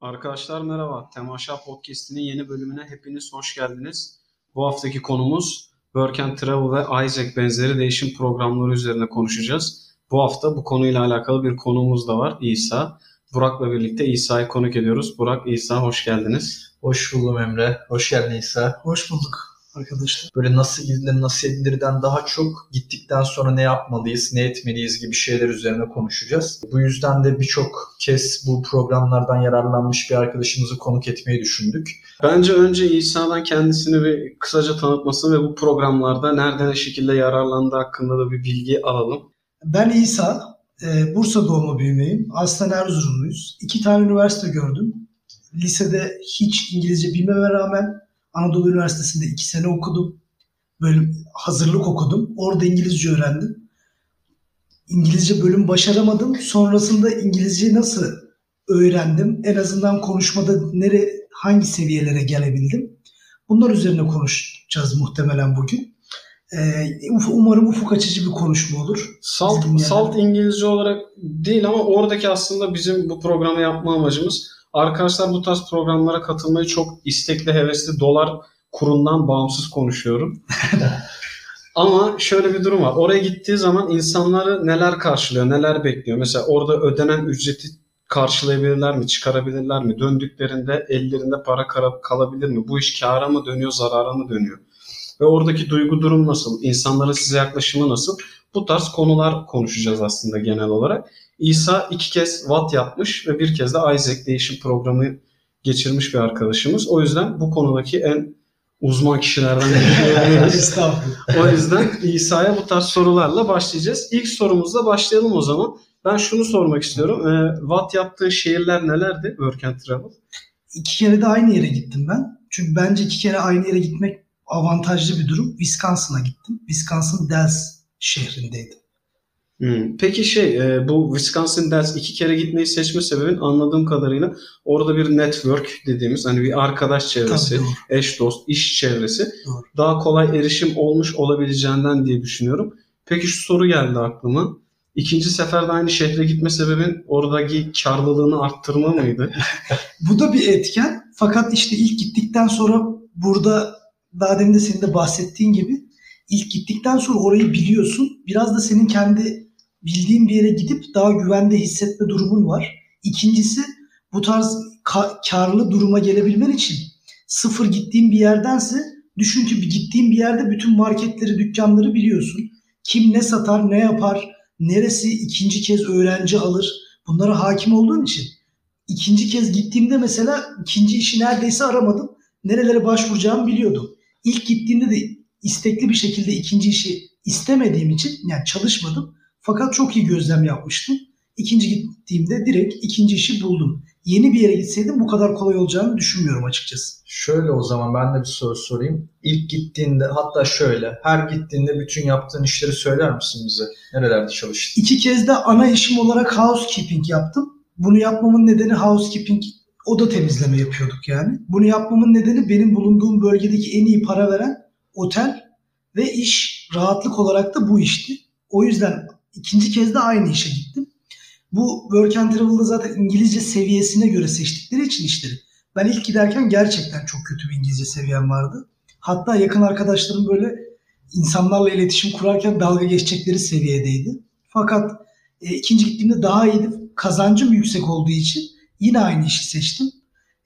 Arkadaşlar merhaba. Temaşa Podcast'inin yeni bölümüne hepiniz hoş geldiniz. Bu haftaki konumuz Work and Travel ve Isaac benzeri değişim programları üzerine konuşacağız. Bu hafta bu konuyla alakalı bir konumuz da var. İsa. Burak'la birlikte İsa'yı konuk ediyoruz. Burak, İsa hoş geldiniz. Hoş buldum Emre. Hoş geldin İsa. Hoş bulduk arkadaşlar. Böyle nasıl gidilir, nasıl edilirden daha çok gittikten sonra ne yapmalıyız, ne etmeliyiz gibi şeyler üzerine konuşacağız. Bu yüzden de birçok kez bu programlardan yararlanmış bir arkadaşımızı konuk etmeyi düşündük. Bence önce İsa'dan kendisini bir kısaca tanıtması ve bu programlarda nerede ne şekilde yararlandığı hakkında da bir bilgi alalım. Ben İsa, e, Bursa doğma büyümeyim. Aslen Erzurumluyuz. İki tane üniversite gördüm. Lisede hiç İngilizce bilmeme rağmen Anadolu Üniversitesi'nde iki sene okudum. Bölüm hazırlık okudum. Orada İngilizce öğrendim. İngilizce bölüm başaramadım. Sonrasında İngilizceyi nasıl öğrendim? En azından konuşmada nere hangi seviyelere gelebildim? Bunlar üzerine konuşacağız muhtemelen bugün. Ee, umarım ufuk açıcı bir konuşma olur. Salt, salt İngilizce olarak değil ama oradaki aslında bizim bu programı yapma amacımız Arkadaşlar bu tarz programlara katılmayı çok istekli, hevesli, dolar kurundan bağımsız konuşuyorum. Ama şöyle bir durum var. Oraya gittiği zaman insanları neler karşılıyor, neler bekliyor? Mesela orada ödenen ücreti karşılayabilirler mi, çıkarabilirler mi? Döndüklerinde ellerinde para kalabilir mi? Bu iş kâra mı dönüyor, zarara mı dönüyor? Ve oradaki duygu durum nasıl? İnsanların size yaklaşımı nasıl? Bu tarz konular konuşacağız aslında genel olarak. İsa iki kez Watt yapmış ve bir kez de Isaac değişim programı geçirmiş bir arkadaşımız. O yüzden bu konudaki en uzman kişilerden biri O yüzden İsa'ya bu tarz sorularla başlayacağız. İlk sorumuzla başlayalım o zaman. Ben şunu sormak istiyorum. E, Watt yaptığı şehirler nelerdi Work and Travel? İki kere de aynı yere gittim ben. Çünkü bence iki kere aynı yere gitmek avantajlı bir durum. Wisconsin'a gittim. Wisconsin Dells şehrindeydim. Hmm. Peki şey e, bu Wisconsin Dells iki kere gitmeyi seçme sebebin anladığım kadarıyla orada bir network dediğimiz hani bir arkadaş çevresi, Tabii, eş dost, iş çevresi doğru. daha kolay erişim olmuş olabileceğinden diye düşünüyorum. Peki şu soru geldi aklıma. İkinci seferde aynı şehre gitme sebebin oradaki karlılığını arttırma mıydı? Bu da bir etken. Fakat işte ilk gittikten sonra burada daha demin de senin de bahsettiğin gibi ilk gittikten sonra orayı biliyorsun. Biraz da senin kendi bildiğin bir yere gidip daha güvende hissetme durumun var. İkincisi bu tarz ka- karlı duruma gelebilmen için sıfır gittiğin bir yerdense düşün ki gittiğin bir yerde bütün marketleri, dükkanları biliyorsun. Kim ne satar, ne yapar, neresi ikinci kez öğrenci alır. Bunlara hakim olduğun için ikinci kez gittiğimde mesela ikinci işi neredeyse aramadım. Nerelere başvuracağımı biliyordum. İlk gittiğimde de istekli bir şekilde ikinci işi istemediğim için yani çalışmadım. Fakat çok iyi gözlem yapmıştım. İkinci gittiğimde direkt ikinci işi buldum. Yeni bir yere gitseydim bu kadar kolay olacağını düşünmüyorum açıkçası. Şöyle o zaman ben de bir soru sorayım. İlk gittiğinde hatta şöyle her gittiğinde bütün yaptığın işleri söyler misin bize? Nerelerde çalıştın? İki kez de ana işim olarak housekeeping yaptım. Bunu yapmamın nedeni housekeeping oda temizleme yapıyorduk yani. Bunu yapmamın nedeni benim bulunduğum bölgedeki en iyi para veren otel ve iş rahatlık olarak da bu işti. O yüzden ikinci kez de aynı işe gittim. Bu Work and Travel'da zaten İngilizce seviyesine göre seçtikleri için işleri. Ben ilk giderken gerçekten çok kötü bir İngilizce seviyem vardı. Hatta yakın arkadaşlarım böyle insanlarla iletişim kurarken dalga geçecekleri seviyedeydi. Fakat e, ikinci gittiğimde daha iyiydi. Kazancım yüksek olduğu için yine aynı işi seçtim.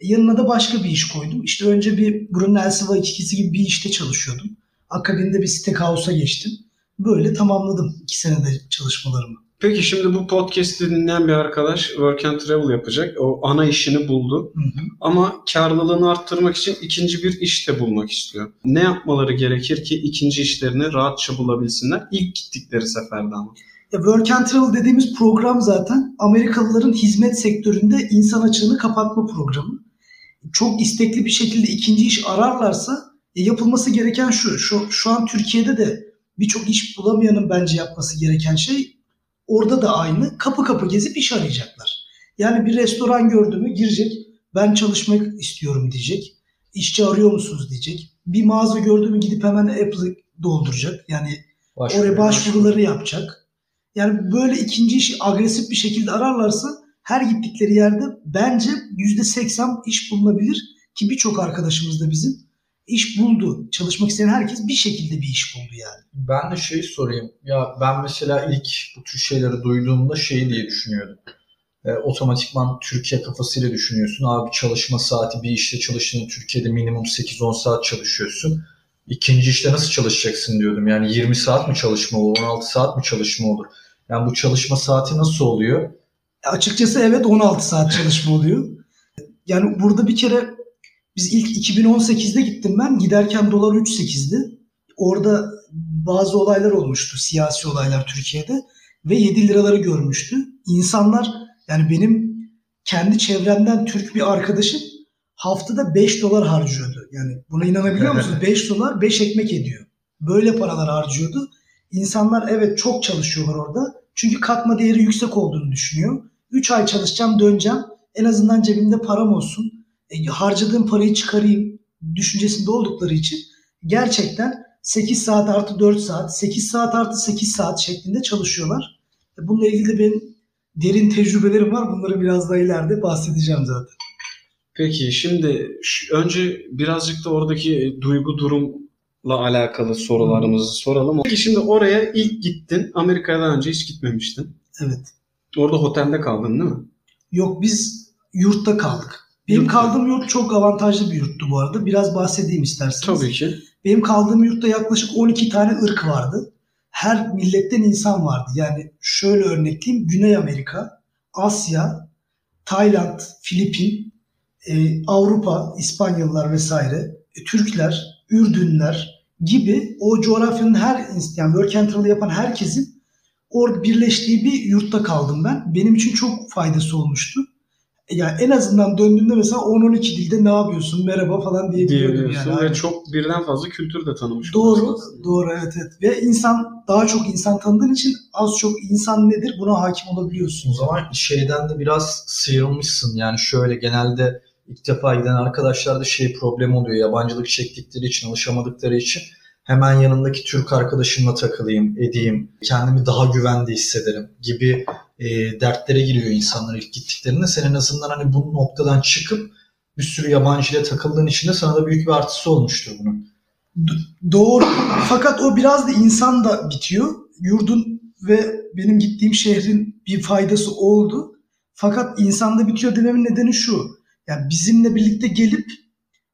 E, yanına da başka bir iş koydum. İşte önce bir Bruno Elsiva ikisi gibi bir işte çalışıyordum. Akabinde bir steakhouse'a geçtim. Böyle tamamladım iki senede çalışmalarımı. Peki şimdi bu podcast'i dinleyen bir arkadaş work and travel yapacak. O ana işini buldu. Hı hı. Ama karlılığını arttırmak için ikinci bir iş de bulmak istiyor. Ne yapmaları gerekir ki ikinci işlerini rahatça bulabilsinler ilk gittikleri seferde ama? Ya work and travel dediğimiz program zaten Amerikalıların hizmet sektöründe insan açığını kapatma programı. Çok istekli bir şekilde ikinci iş ararlarsa e, yapılması gereken şu, şu. Şu an Türkiye'de de birçok iş bulamayanın bence yapması gereken şey orada da aynı. Kapı kapı gezip iş arayacaklar. Yani bir restoran gördü mü girecek. Ben çalışmak istiyorum diyecek. İşçi arıyor musunuz diyecek. Bir mağaza gördü mü gidip hemen Apple'ı dolduracak. Yani Başvuru, oraya başvuruları başvuru. yapacak. Yani böyle ikinci işi agresif bir şekilde ararlarsa Her gittikleri yerde bence %80 iş bulunabilir ki birçok arkadaşımız da bizim iş buldu. Çalışmak isteyen herkes bir şekilde bir iş buldu yani. Ben de şeyi sorayım. Ya ben mesela ilk bu tür şeyleri duyduğumda şey diye düşünüyordum. E, otomatikman Türkiye kafasıyla düşünüyorsun. Abi çalışma saati bir işte çalıştığın Türkiye'de minimum 8-10 saat çalışıyorsun. İkinci işte nasıl çalışacaksın diyordum. Yani 20 saat mi çalışma olur, 16 saat mi çalışma olur? Yani bu çalışma saati nasıl oluyor? Açıkçası evet 16 saat çalışma oluyor. Yani burada bir kere biz ilk 2018'de gittim ben. Giderken dolar 3.8'di. Orada bazı olaylar olmuştu. Siyasi olaylar Türkiye'de. Ve 7 liraları görmüştü. İnsanlar yani benim kendi çevremden Türk bir arkadaşım haftada 5 dolar harcıyordu. Yani buna inanabiliyor musunuz? 5 dolar 5 ekmek ediyor. Böyle paralar harcıyordu. İnsanlar evet çok çalışıyorlar orada. Çünkü katma değeri yüksek olduğunu düşünüyor. 3 ay çalışacağım döneceğim. En azından cebimde param olsun. E, harcadığım parayı çıkarayım düşüncesinde oldukları için gerçekten 8 saat artı 4 saat, 8 saat artı 8 saat şeklinde çalışıyorlar. E, bununla ilgili de benim derin tecrübelerim var. Bunları biraz daha ileride bahsedeceğim zaten. Peki şimdi önce birazcık da oradaki duygu durumla alakalı sorularımızı soralım. Peki şimdi oraya ilk gittin. Amerika'ya daha önce hiç gitmemiştin. Evet. Orada otelde kaldın değil mi? Yok biz yurtta kaldık. Benim kaldığım yurt çok avantajlı bir yurttu bu arada. Biraz bahsedeyim isterseniz. Tabii ki. Benim kaldığım yurtta yaklaşık 12 tane ırk vardı. Her milletten insan vardı. Yani şöyle örnekleyeyim. Güney Amerika, Asya, Tayland, Filipin, e, Avrupa, İspanyollar vesaire, e, Türkler, Ürdünler gibi o coğrafyanın her yani work and travel yapan herkesin orada birleştiği bir yurtta kaldım ben. Benim için çok faydası olmuştu. Yani en azından döndüğümde mesela 10-12 dilde ne yapıyorsun merhaba falan diyebiliyordum Diyebiliyorsun yani. ve çok birden fazla kültür de tanımış Doğru, doğru evet evet. Ve insan daha çok insan tanıdığın için az çok insan nedir buna hakim olabiliyorsun. O zaman şeyden de biraz sıyrılmışsın. Yani şöyle genelde ilk defa giden arkadaşlarda şey problem oluyor. Yabancılık çektikleri için, alışamadıkları için hemen yanındaki Türk arkadaşımla takılayım, edeyim, kendimi daha güvende hissederim gibi e, dertlere giriyor insanlar ilk gittiklerinde. Sen en azından hani bu noktadan çıkıp bir sürü yabancıyla takıldığın için de sana da büyük bir artısı olmuştur bunun. Doğru. Fakat o biraz da insan da bitiyor. Yurdun ve benim gittiğim şehrin bir faydası oldu. Fakat insanda bitiyor dememin nedeni şu. Yani bizimle birlikte gelip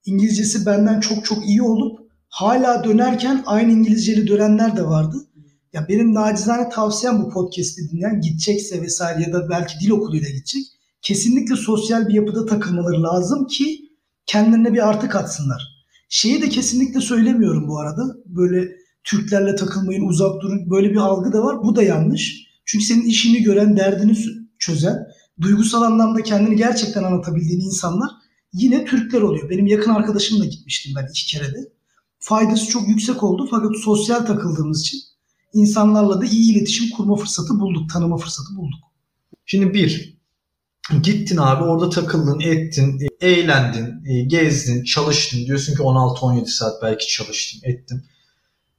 İngilizcesi benden çok çok iyi olup hala dönerken aynı İngilizceli dönenler de vardı. Ya benim nacizane tavsiyem bu podcast'i dinleyen gidecekse vesaire ya da belki dil okuluyla gidecek. Kesinlikle sosyal bir yapıda takılmaları lazım ki kendilerine bir artı katsınlar. Şeyi de kesinlikle söylemiyorum bu arada. Böyle Türklerle takılmayın, uzak durun. Böyle bir algı da var. Bu da yanlış. Çünkü senin işini gören, derdini çözen, duygusal anlamda kendini gerçekten anlatabildiğin insanlar yine Türkler oluyor. Benim yakın arkadaşımla gitmiştim ben iki kere de. Faydası çok yüksek oldu fakat sosyal takıldığımız için insanlarla da iyi iletişim kurma fırsatı bulduk, tanıma fırsatı bulduk. Şimdi bir, gittin abi orada takıldın, ettin, e, eğlendin, e, gezdin, çalıştın. Diyorsun ki 16-17 saat belki çalıştım, ettim.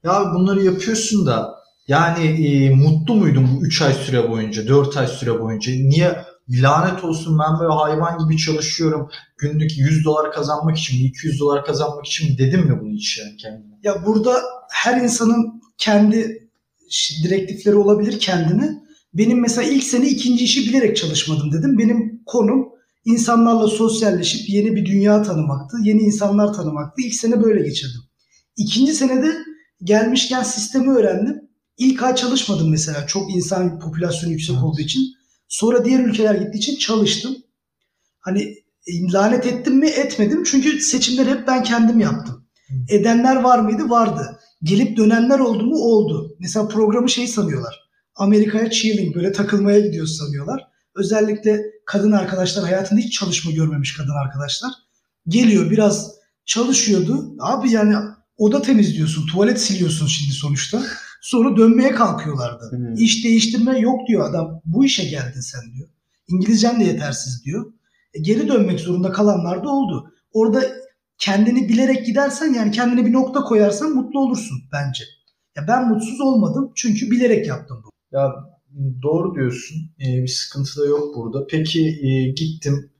Ya bunları yapıyorsun da yani e, mutlu muydun bu 3 ay süre boyunca, 4 ay süre boyunca? Niye lanet olsun ben böyle hayvan gibi çalışıyorum. Günlük 100 dolar kazanmak için mi, 200 dolar kazanmak için dedim mi bunu hiç yani kendime? Ya burada her insanın kendi direktifleri olabilir kendine. Benim mesela ilk sene ikinci işi bilerek çalışmadım dedim. Benim konum insanlarla sosyalleşip yeni bir dünya tanımaktı. Yeni insanlar tanımaktı. İlk sene böyle geçirdim. İkinci senede gelmişken sistemi öğrendim. İlk ay çalışmadım mesela. Çok insan popülasyonu yüksek Evet. olduğu için. Sonra diğer ülkeler gittiği için çalıştım. Hani e, lanet ettim mi etmedim. Çünkü seçimleri hep ben kendim yaptım. Edenler var mıydı? Vardı. Gelip dönenler oldu mu? Oldu. Mesela programı şey sanıyorlar. Amerika'ya chilling böyle takılmaya gidiyoruz sanıyorlar. Özellikle kadın arkadaşlar hayatında hiç çalışma görmemiş kadın arkadaşlar. Geliyor biraz çalışıyordu. Abi yani oda temizliyorsun, tuvalet siliyorsun şimdi sonuçta. Sonra dönmeye kalkıyorlardı. Hmm. İş değiştirme yok diyor adam. Bu işe geldin sen diyor. İngilizcen de yetersiz diyor. E, geri dönmek zorunda kalanlar da oldu. Orada kendini bilerek gidersen yani kendine bir nokta koyarsan mutlu olursun bence. Ya ben mutsuz olmadım çünkü bilerek yaptım bu. Ya doğru diyorsun. Ee, bir sıkıntı da yok burada. Peki e, gittim.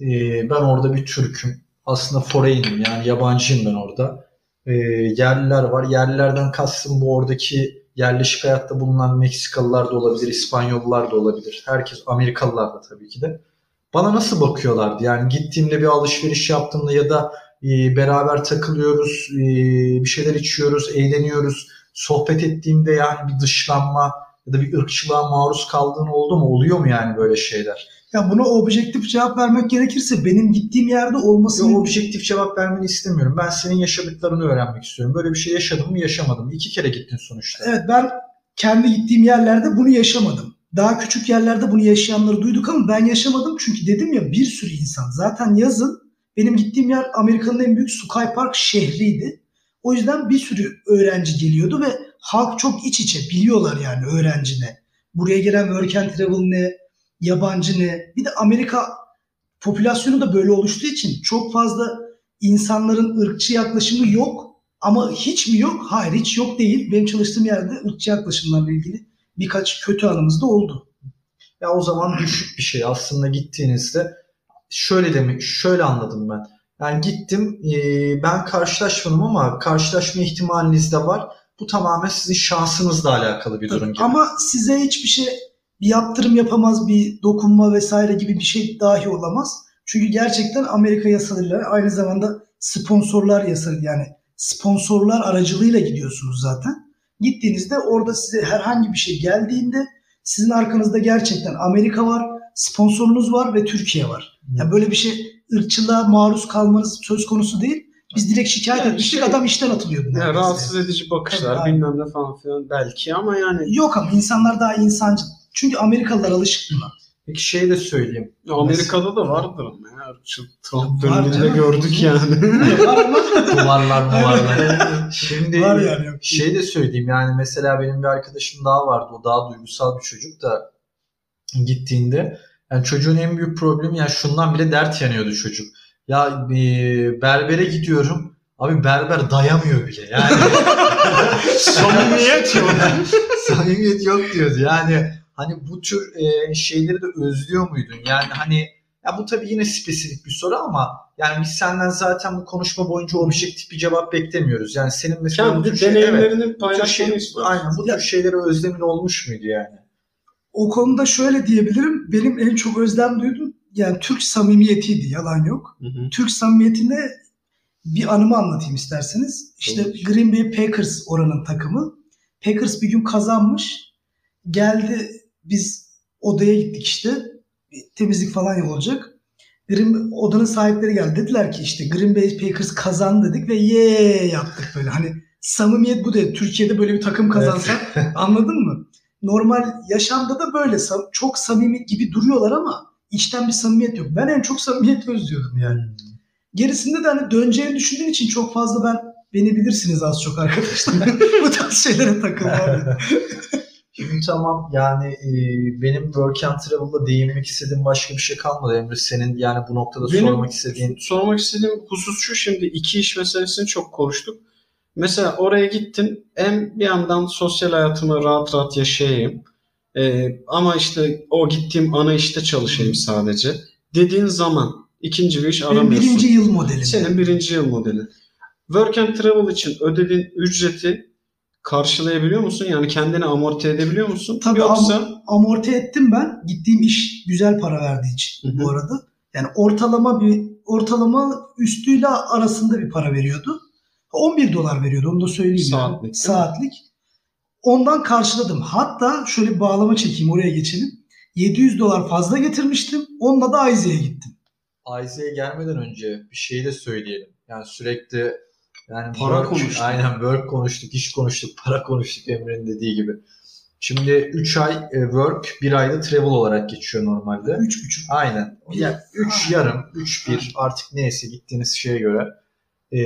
E, ben orada bir Türk'üm. Aslında foreign'im yani yabancıyım ben orada. E, yerliler var. Yerlilerden kastım bu oradaki yerleşik hayatta bulunan Meksikalılar da olabilir, İspanyollular da olabilir. Herkes, Amerikalılar da tabii ki de. Bana nasıl bakıyorlardı? Yani gittiğimde bir alışveriş yaptığımda ya da e, beraber takılıyoruz, e, bir şeyler içiyoruz, eğleniyoruz. Sohbet ettiğimde yani bir dışlanma ya da bir ırkçılığa maruz kaldığın oldu mu? Oluyor mu yani böyle şeyler? Ya buna objektif cevap vermek gerekirse benim gittiğim yerde olmasını Yok objektif cevap vermeni istemiyorum. Ben senin yaşadıklarını öğrenmek istiyorum. Böyle bir şey yaşadın mı yaşamadın mı? İki kere gittin sonuçta. Evet ben kendi gittiğim yerlerde bunu yaşamadım. Daha küçük yerlerde bunu yaşayanları duyduk ama ben yaşamadım çünkü dedim ya bir sürü insan. Zaten yazın benim gittiğim yer Amerika'nın en büyük Sky Park şehriydi. O yüzden bir sürü öğrenci geliyordu ve halk çok iç içe biliyorlar yani öğrenci ne. Buraya gelen work and travel ne, yabancı ne. Bir de Amerika popülasyonu da böyle oluştuğu için çok fazla insanların ırkçı yaklaşımı yok. Ama hiç mi yok? Hayır hiç yok değil. Benim çalıştığım yerde ırkçı yaklaşımlarla ilgili birkaç kötü anımız da oldu. Ya o zaman düşük bir şey. Aslında gittiğinizde şöyle demek, şöyle anladım ben. Yani gittim, e, ben karşılaşmadım ama karşılaşma ihtimaliniz de var. Bu tamamen sizin şansınızla alakalı bir durum gibi. Ama size hiçbir şey bir yaptırım yapamaz, bir dokunma vesaire gibi bir şey dahi olamaz. Çünkü gerçekten Amerika yasalarıyla aynı zamanda sponsorlar yasaları yani sponsorlar aracılığıyla gidiyorsunuz zaten. Gittiğinizde orada size herhangi bir şey geldiğinde sizin arkanızda gerçekten Amerika var, sponsorunuz var ve Türkiye var. Yani böyle bir şey ırkçılığa maruz kalmanız söz konusu değil. Biz direkt şikayet Yani etmiştik şey- adam işten atılıyordu. Yani neredeyse. rahatsız edici bakışlar Tabii, bilmem ne falan filan belki ama yani Yok ama insanlar daha insancı. Çünkü Amerikalılar alışık buna. Peki şey de söyleyeyim. Amerika'da da vardır ama ya. Şu Trump döneminde gördük yani. Var ama Duvarlar muvarlar. Şimdi var yani. Şey de söyleyeyim yani mesela benim bir arkadaşım daha vardı. O daha duygusal bir çocuk da gittiğinde yani çocuğun en büyük problemi yani şundan bile dert yanıyordu çocuk. Ya e, berbere gidiyorum. Abi berber dayamıyor bile. Yani Samimiyet yok. samimiyet yok diyordu. Yani hani bu tür e, şeyleri de özlüyor muydun? Yani hani ya bu tabii yine spesifik bir soru ama yani biz senden zaten bu konuşma boyunca objektif bir cevap beklemiyoruz. Yani senin mesela bu Kendi tür şey- evet, deneyimlerini bu tür paylaşmanı şey, aynen bu tür şeylere özlemin olmuş muydu yani? O konuda şöyle diyebilirim. Benim en çok özlem duydum. Yani Türk samimiyetiydi. Yalan yok. Hı hı. Türk samimiyetinde bir anımı anlatayım isterseniz. İşte Olur. Green Bay Packers oranın takımı. Packers bir gün kazanmış. Geldi biz odaya gittik işte. Temizlik falan olacak. Green, odanın sahipleri geldi. Dediler ki işte Green Bay Packers kazandı dedik ve ye yaptık böyle. Hani samimiyet bu dedi. Türkiye'de böyle bir takım kazansa anladın mı? Normal yaşamda da böyle çok samimi gibi duruyorlar ama içten bir samimiyet yok. Ben en çok samimiyeti özlüyordum yani. Gerisinde de hani döneceğini düşündüğüm için çok fazla ben beni bilirsiniz az çok arkadaşlar. Bu tarz şeylere takılmam. Şimdi tamam yani e, benim Work and Travel'da değinmek istediğim başka bir şey kalmadı Emre. Senin yani bu noktada Benim- sormak istediğin Sormak istediğim husus şu şimdi iki iş meselesini çok konuştuk. Mesela oraya gittin hem bir yandan sosyal hayatımı rahat rahat yaşayayım. Ee, ama işte o gittiğim ana işte çalışayım sadece. Dediğin zaman ikinci bir iş Benim aramıyorsun. birinci yıl modelim. Senin birinci yıl modeli. Work and Travel için ödediğin ücreti karşılayabiliyor musun? Yani kendini amorti edebiliyor musun? Tabii Yoksa amorti ettim ben. Gittiğim iş güzel para verdiği için Hı hı. bu arada. Yani ortalama bir ortalama üstüyle arasında bir para veriyordu. 11 dolar veriyordu onu da söyleyeyim. yani. Saatlik, mi? Saatlik. Ondan karşıladım. Hatta şöyle bir bağlama çekeyim oraya geçelim. 700 dolar fazla getirmiştim. Onunla da Ayze'ye gittim. Ayze'ye gelmeden önce bir şey de söyleyelim. Yani sürekli yani Para work- konuştuk. Aynen work konuştuk, iş konuştuk, para konuştuk Emre'nin dediği gibi. Şimdi 3 ay e, work, 1 ayda travel olarak geçiyor normalde. 3,5. Aynen. Yani 3 yarım, 3 1 artık neyse gittiğiniz şeye göre. E,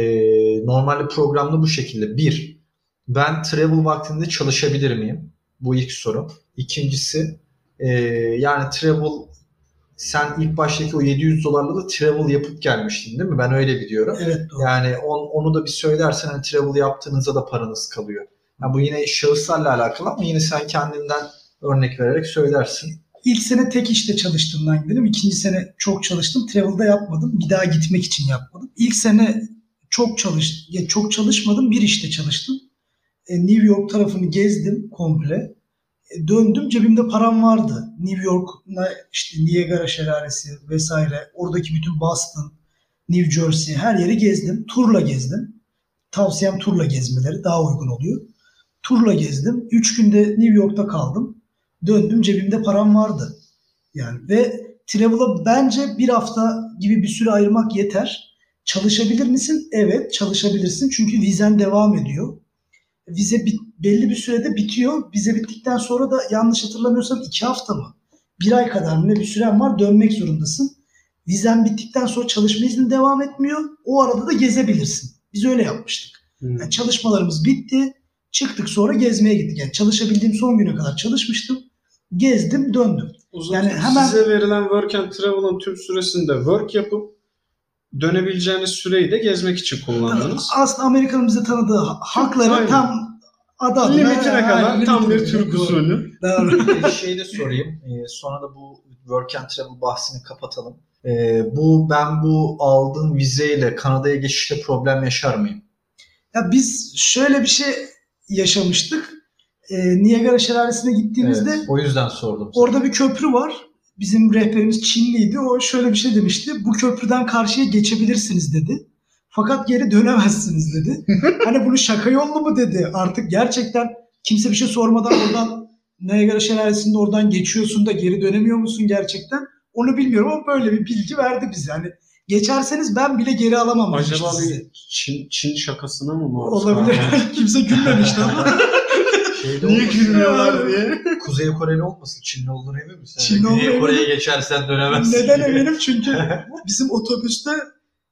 normalde programda bu şekilde. Bir, ben travel vaktinde çalışabilir miyim? Bu ilk soru. İkincisi, e, yani travel sen ilk baştaki o 700 dolarla da travel yapıp gelmiştin değil mi? Ben öyle biliyorum. Evet doğru. Yani on- onu da bir söylersen hani travel yaptığınızda da paranız kalıyor. Yani bu yine şahıslarla alakalı ama yine sen kendinden örnek vererek söylersin. İlk sene tek işte çalıştığımdan gidelim. İkinci sene çok çalıştım. Travel'da yapmadım. Bir daha gitmek için yapmadım. İlk sene çok çalış, ya çok çalışmadım. Bir işte çalıştım. E, New York tarafını gezdim komple. E, döndüm cebimde param vardı. New York'la işte Niagara Şelalesi vesaire. Oradaki bütün Boston, New Jersey her yeri gezdim. Turla gezdim. Tavsiyem turla gezmeleri daha uygun oluyor. Turla gezdim. Üç günde New York'ta kaldım. Döndüm cebimde param vardı. Yani ve travel'a bence bir hafta gibi bir süre ayırmak yeter. Çalışabilir misin? Evet çalışabilirsin. Çünkü vizen devam ediyor. Vize bit- belli bir sürede bitiyor. Vize bittikten sonra da yanlış hatırlamıyorsam iki hafta mı? Bir ay kadar mı ne bir süren var dönmek zorundasın. Vizen bittikten sonra çalışma izni devam etmiyor. O arada da gezebilirsin. Biz öyle yapmıştık. Hmm. Yani çalışmalarımız bitti. Çıktık sonra gezmeye gittik. Yani çalışabildiğim son güne kadar çalışmıştım. Gezdim döndüm. O zaman Yani hemen- size verilen work and travel'ın tüm süresinde work yapıp dönebileceğiniz süreyi de gezmek için kullandınız. Aslında Amerika'nın bize tanıdığı hakları Aynen. tam adı adına. Limitine Aynen, kadar tam bir. Türk Doğru. usulü. Doğru. Bir şey de sorayım. Ee, sonra da bu work and travel bahsini kapatalım. Ee, bu ben bu aldığım vizeyle Kanada'ya geçişte problem yaşar mıyım? Ya biz şöyle bir şey yaşamıştık. Ee, Niagara Şelalesi'ne gittiğimizde Evet, o yüzden sordum. orada bir köprü var. Bizim rehberimiz Çinliydi. O şöyle bir şey demişti. Bu köprüden karşıya geçebilirsiniz dedi. Fakat geri dönemezsiniz dedi. hani bunu şaka yollu mu dedi. Artık gerçekten kimse bir şey sormadan oradan Niagara Şelalesi'nde oradan geçiyorsun da geri dönemiyor musun gerçekten? Onu bilmiyorum ama böyle bir bilgi verdi bize. Hani geçerseniz ben bile geri alamam. Acaba bir Çin, Çin şakasına mı maruz Olabilir. kimse gülmemişti ama. Şeyde Niye olmasın, gülmüyorlar diye. Kuzey Koreli olmasın. Çinli olduğunu emin misin? Çinli Güney olduğunu Kore'ye geçersen dönemezsin. Neden eminim? Çünkü bizim otobüste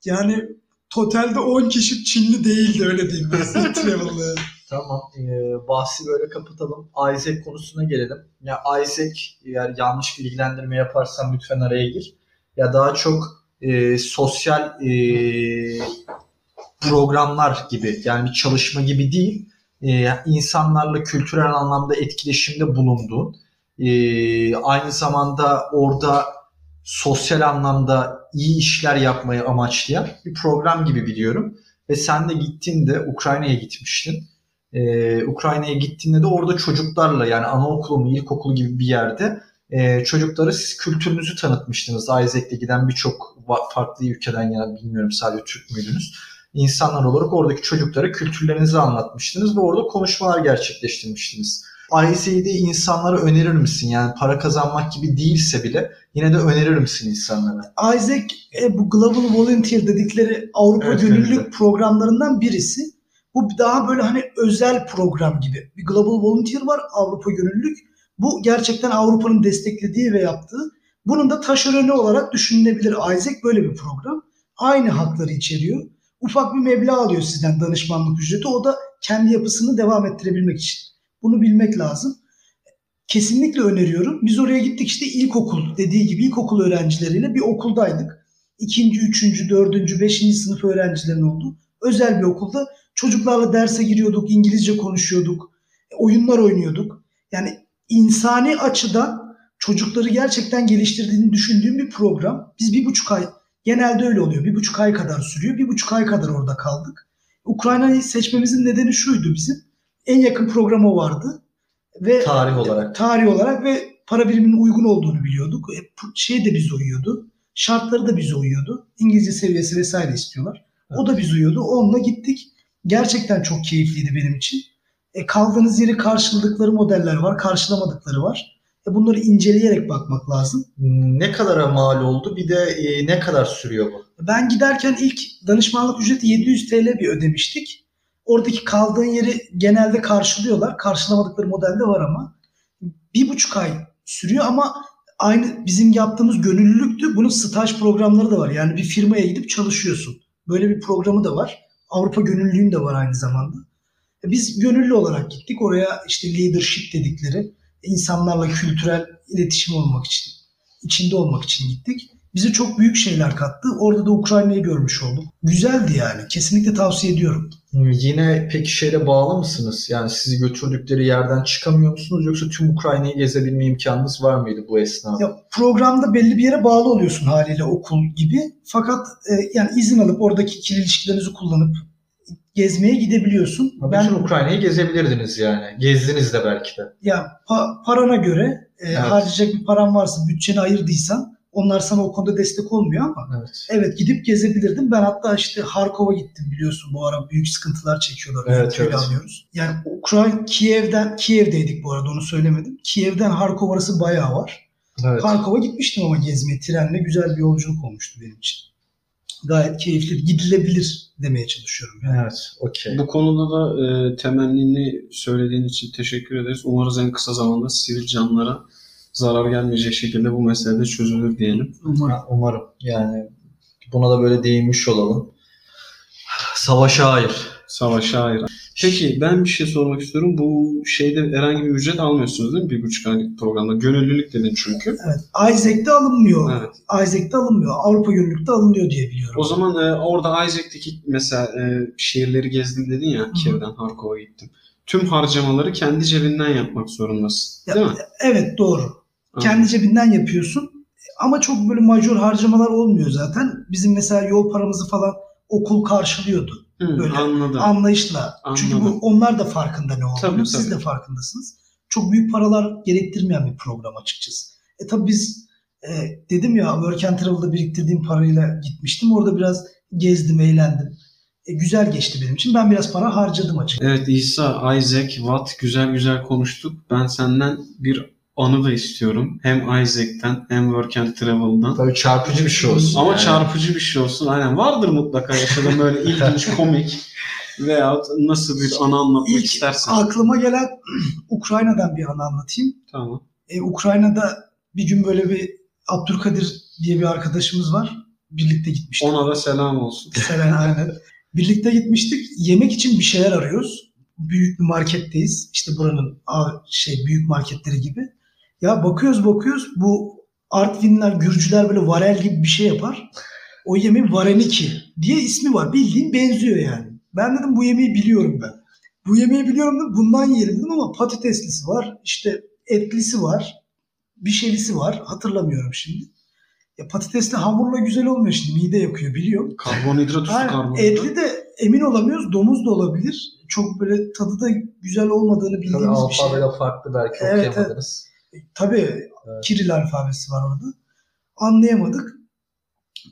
yani totalde 10 kişi Çinli değildi öyle diyeyim ben size travel'da. Tamam. Ee, bahsi böyle kapatalım. Isaac konusuna gelelim. Ya Isaac eğer yanlış bilgilendirme yaparsam lütfen araya gir. Ya daha çok e, sosyal e, programlar gibi yani bir çalışma gibi değil. E, insanlarla kültürel anlamda etkileşimde bulunduğun e, aynı zamanda orada sosyal anlamda iyi işler yapmayı amaçlayan bir program gibi biliyorum. Ve sen de gittiğinde Ukrayna'ya gitmiştin. Ee, Ukrayna'ya gittiğinde de orada çocuklarla yani anaokulu mu ilkokulu gibi bir yerde e, çocuklara siz kültürünüzü tanıtmıştınız. Isaac'le giden birçok farklı ülkeden yani bilmiyorum sadece Türk müydünüz? İnsanlar olarak oradaki çocuklara kültürlerinizi anlatmıştınız ve orada konuşmalar gerçekleştirmiştiniz. De insanlara önerir misin? Yani para kazanmak gibi değilse bile yine de önerir misin insanlara? Isaac e, bu Global Volunteer dedikleri Avrupa Evet, Gönüllülük evet. programlarından birisi. Bu daha böyle hani özel program gibi. Bir Global Volunteer var Avrupa Gönüllülük. Bu gerçekten Avrupa'nın desteklediği ve yaptığı. Bunun da taşeronu olarak düşünülebilir. Isaac böyle bir program. Aynı hakları içeriyor. Ufak bir meblağ alıyor sizden danışmanlık ücreti. O da kendi yapısını devam ettirebilmek için. Bunu bilmek lazım. Kesinlikle öneriyorum. Biz oraya gittik işte ilkokul dediği gibi ilkokul öğrencileriyle bir okuldaydık. İkinci, üçüncü, dördüncü, beşinci sınıf öğrencilerin olduğu özel bir okulda çocuklarla derse giriyorduk, İngilizce konuşuyorduk, oyunlar oynuyorduk. Yani insani açıdan çocukları gerçekten geliştirdiğini düşündüğüm bir program. Biz bir buçuk ay, genelde öyle oluyor, bir buçuk ay kadar sürüyor. Bir buçuk ay kadar orada kaldık. Ukrayna'yı seçmemizin nedeni şuydu bizim. En yakın program o vardı. Ve Tarih olarak. tarih olarak ve para biriminin uygun olduğunu biliyorduk. E, şey de bize uyuyordu. Şartları da bize uyuyordu. İngilizce seviyesi vesaire istiyorlar. O da bize uyuyordu. Onunla gittik. Gerçekten çok keyifliydi benim için. E, kaldığınız yeri karşıladıkları modeller var, karşılamadıkları var. E, bunları inceleyerek bakmak lazım. Ne kadara mal oldu? Bir de e, ne kadar sürüyor bu? Ben giderken ilk danışmanlık ücreti 700 TL bir ödemiştik. Oradaki kaldığın yeri genelde karşılıyorlar. Karşılamadıkları modelde var ama. Bir buçuk ay sürüyor ama aynı bizim yaptığımız gönüllülüktü. Bunun staj programları da var. Yani bir firmaya gidip çalışıyorsun. Böyle bir programı da var. Avrupa gönüllülüğün de var aynı zamanda. E, Biz gönüllü olarak gittik. Oraya işte leadership dedikleri insanlarla kültürel iletişim olmak için, içinde olmak için gittik. Bize çok büyük şeyler kattı. Orada da Ukrayna'yı görmüş olduk. Güzeldi yani. Kesinlikle tavsiye ediyorum. Yine peki şeyle bağlı mısınız? Yani sizi götürdükleri yerden çıkamıyor musunuz yoksa tüm Ukrayna'yı gezebilme imkanınız var mıydı bu esnada? Ya programda belli bir yere bağlı oluyorsun haliyle okul gibi. Fakat e, yani izin alıp oradaki ikili ilişkilerinizi kullanıp gezmeye gidebiliyorsun. Ha, ben Ukrayna'yı gezebilirdiniz yani. Gezdiniz de belki de. ya pa- parana göre e, Evet. harcayacak bir paran varsa bütçeni ayırdıysan onlar sana o konuda destek olmuyor ama Evet. evet gidip gezebilirdim. Ben hatta işte Harkov'a gittim biliyorsun bu ara büyük sıkıntılar çekiyorlar. Evet, evet. alıyoruz. Yani Ukrayna Kiev'den Kiev'deydik bu arada onu söylemedim. Kiev'den Harkov arası bayağı var. Evet. Harkov'a gitmiştim ama gezmeye trenle güzel bir yolculuk olmuştu benim için. Gayet keyifli, gidilebilir demeye çalışıyorum. Yani. Evet. Okey. Bu konuda da e, temennini söylediğin için teşekkür ederiz. Umarız en kısa zamanda sivil canlara zarar gelmeyecek şekilde bu mesele de çözülür diyelim. Ha, Umarım. Yani buna da böyle değinmiş olalım. Savaşa hayır. Savaşa hayır. Peki ben bir şey sormak istiyorum. Bu şeyde herhangi bir ücret almıyorsunuz değil mi? Bir buçuk aylık programda. Gönüllülük dedin çünkü. Evet. Isaac'te alınmıyor. Evet. Isaac'te alınmıyor. Avrupa Gönüllülük'te alınıyor diye biliyorum. O zaman e, orada Isaac'teki mesela e, şehirleri gezdim dedin ya. Kiev'den Harkov'a gittim. Tüm harcamaları kendi cebinden yapmak zorundasın. Ya, Değil mi? Evet doğru. Anladım. Kendi cebinden yapıyorsun. Ama çok böyle majör harcamalar olmuyor zaten. Bizim mesela yol paramızı falan okul karşılıyordu. Hı, böyle anladım. Anlayışla. Çünkü bu, Anladım. onlar da farkında ne olduğunu. Tabii, Siz tabii. de farkındasınız. Çok büyük paralar gerektirmeyen bir program açıkçası. E tabii biz e, dedim ya Work and Travel'da biriktirdiğim parayla gitmiştim. Orada biraz gezdim, eğlendim. E, güzel geçti benim için. Ben biraz para harcadım açıkçası. Evet İsa, Isaac, Watt güzel güzel konuştuk. Ben senden bir anı da istiyorum. Hem Isaac'ten hem Work and Travel'dan. Tabii çarpıcı bir şey olsun. Ama yani. çarpıcı bir şey olsun. Aynen vardır mutlaka yaşadığın böyle ilginç, komik veyahut nasıl bir anı anlatmak İlk istersen. aklıma gelen Ukrayna'dan bir anı anlatayım. Tamam. E, Ukrayna'da bir gün böyle bir Abdülkadir diye bir arkadaşımız var. Birlikte gitmiştik. Ona da selam olsun. Selen aynen. Birlikte gitmiştik. Yemek için bir şeyler arıyoruz. Büyük bir marketteyiz. İşte buranın şey büyük marketleri gibi. Ya bakıyoruz bakıyoruz bu Artvinler, Gürcüler böyle varel gibi bir şey yapar. O yemeğin vareniki diye ismi var. Bildiğin benziyor yani. Ben dedim bu yemeği biliyorum ben. Bu yemeği biliyorum dedim bundan yiyelim dedim ama patateslisi var. işte etlisi var. Bir şeylisi var. Hatırlamıyorum şimdi. Ya patatesli hamurla güzel olmuyor şimdi. Mide yakıyor biliyorum. Karbonhidrat üstü Aynen. karbonhidrat. Etli de emin olamıyoruz. Domuz da olabilir. Çok böyle tadı da güzel olmadığını Tabii bildiğimiz bir şey. alfabede farklı belki Evet, okuyamadınız. Tabii Evet. Kiril alfabesi var orada. Anlayamadık.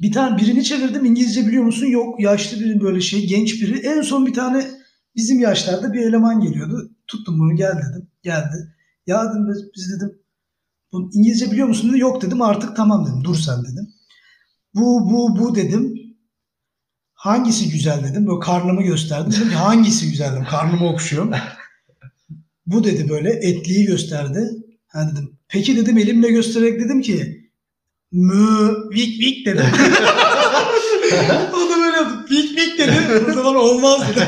Bir tane birini çevirdim. İngilizce biliyor musun? Yok. Yaşlı biri böyle şey. Genç biri. En son bir tane bizim yaşlarda bir eleman geliyordu. Tuttum bunu gel dedim. Geldi. Ya dedim biz, biz dedim bu İngilizce biliyor musun dedi. Yok dedim artık tamam dedim. Dur sen dedim. Bu bu bu dedim. Hangisi güzel dedim. Böyle karnımı gösterdim. Dedim ki hangisi güzel dedim. Karnımı okşuyorum. Bu dedi böyle etliyi gösterdi. Ha dedim. Peki dedim elimle göstererek dedim ki mü vik vik dedim. o da böyle yaptı. Vik vik dedi. O zaman olmaz dedi.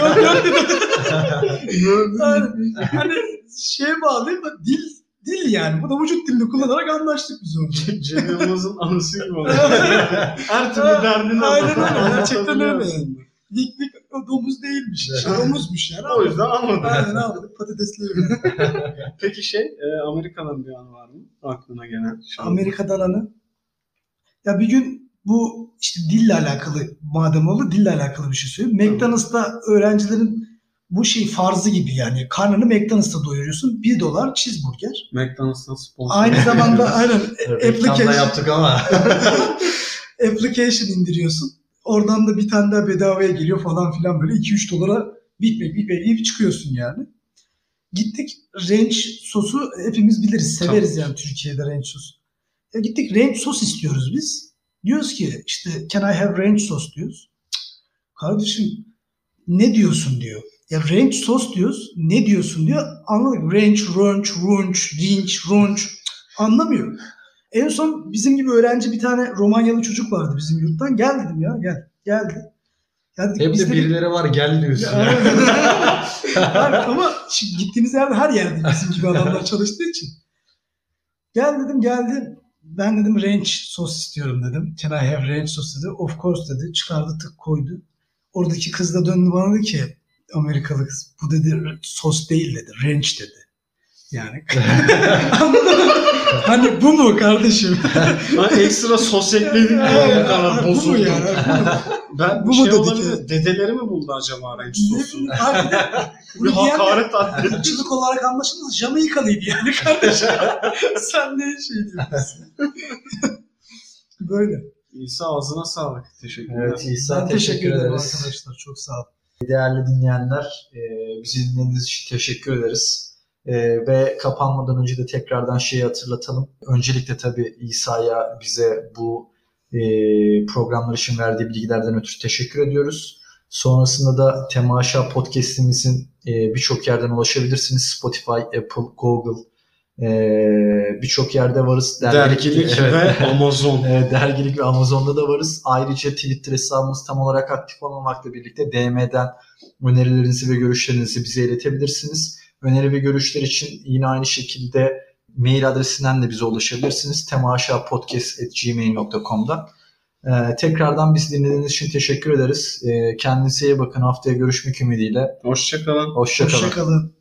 yok yok dedi. Yani, hani şeye bağlayayım da dil dil yani. Bu da vücut dilini kullanarak anlaştık biz orada. Cem Yılmaz'ın anısı gibi oldu. Her türlü derdini Aynen öyle. Gerçekten öyle. Vik vik o domuz değilmiş. Evet. Domuzmuş yani. O yüzden anladım. Aynen anladık. Patatesli. Peki şey, e, Amerika'dan bir an var mı? Aklına gelen. şu an. Amerika'dan anı. Ya bir gün bu işte dille alakalı madem oldu dille alakalı bir şey söyleyeyim. McDonald's'ta öğrencilerin bu şey farzı gibi yani. Karnını McDonald's'ta doyuruyorsun. 1 dolar cheeseburger. McDonald's'tan sponsor. Aynı zamanda aynen application, yaptık ama. application indiriyorsun. Oradan da bir tane daha bedavaya geliyor falan filan böyle 2-3 dolara Big Mac yiyip çıkıyorsun yani. Gittik ranch sosu hepimiz biliriz. Severiz yani Türkiye'de ranch sosu. Ya gittik ranch sos istiyoruz biz. Diyoruz ki işte can I have ranch sos diyoruz. Kardeşim ne diyorsun diyor. Ya ranch sos diyoruz. Ne diyorsun diyor. Anladık. Ranch, ranch, runch, rinch, runch. Cık, Anlamıyor. En son bizim gibi öğrenci bir tane Romanyalı çocuk vardı bizim yurttan. Gel dedim ya gel. Geldi. Ya dedik, Hep de birileri var gel diyorsun. ya. Ama gittiğimiz yerde her yerde bizim gibi adamlar çalıştığı için. Gel dedim geldi. Ben dedim ranch sos istiyorum dedim. Can I have ranch sos dedi. Of course dedi. Çıkardı tık koydu. oradaki kız da döndü bana dedi ki Amerikalı kız bu dedi sos değil dedi ranch dedi. Yani anladın mı? Hani bu mu kardeşim? Ha, ekstra sos ekledik diye Ha, bu kadar bu mu bozuldu. yani? Bu mu? Ben Bu mu şey dedi olabilir. Dedeleri mi buldu acaba renk sosu? Harbiden. Bir Bunu diyen de hakaret attı. ırkçılık olarak anlaşılmaz. Jamaikalıydı yani kardeşim. Sen ne şey diyorsun? Böyle. İsa ağzına sağlık. Teşekkürler. Evet İsa Ben teşekkür, ederim ederiz. arkadaşlar. Çok sağ olun. Değerli dinleyenler e, bizi dinlediğiniz için teşekkür ederiz. E, ve kapanmadan önce de tekrardan şeyi hatırlatalım. Öncelikle tabii İsa'ya bize bu e, programlar için verdiği bilgilerden ötürü teşekkür ediyoruz. Sonrasında da Temaşa Podcast'imizin e, birçok yerden ulaşabilirsiniz. Spotify, Apple, Google e, birçok yerde varız. Dergilik Evet. ve Amazon. E, dergilik ve Amazon'da da varız. Ayrıca Twitter hesabımız tam olarak aktif olmamakla birlikte DM'den önerilerinizi ve görüşlerinizi bize iletebilirsiniz. Öneri ve görüşler için yine aynı şekilde mail adresinden de bize ulaşabilirsiniz. temaşapodcast.gmail.com'da. E, tekrardan bizi dinlediğiniz için teşekkür ederiz. E, kendinize iyi bakın. Haftaya görüşmek ümidiyle. Hoşçakalın. Hoşçakalın. Hoşçakalın.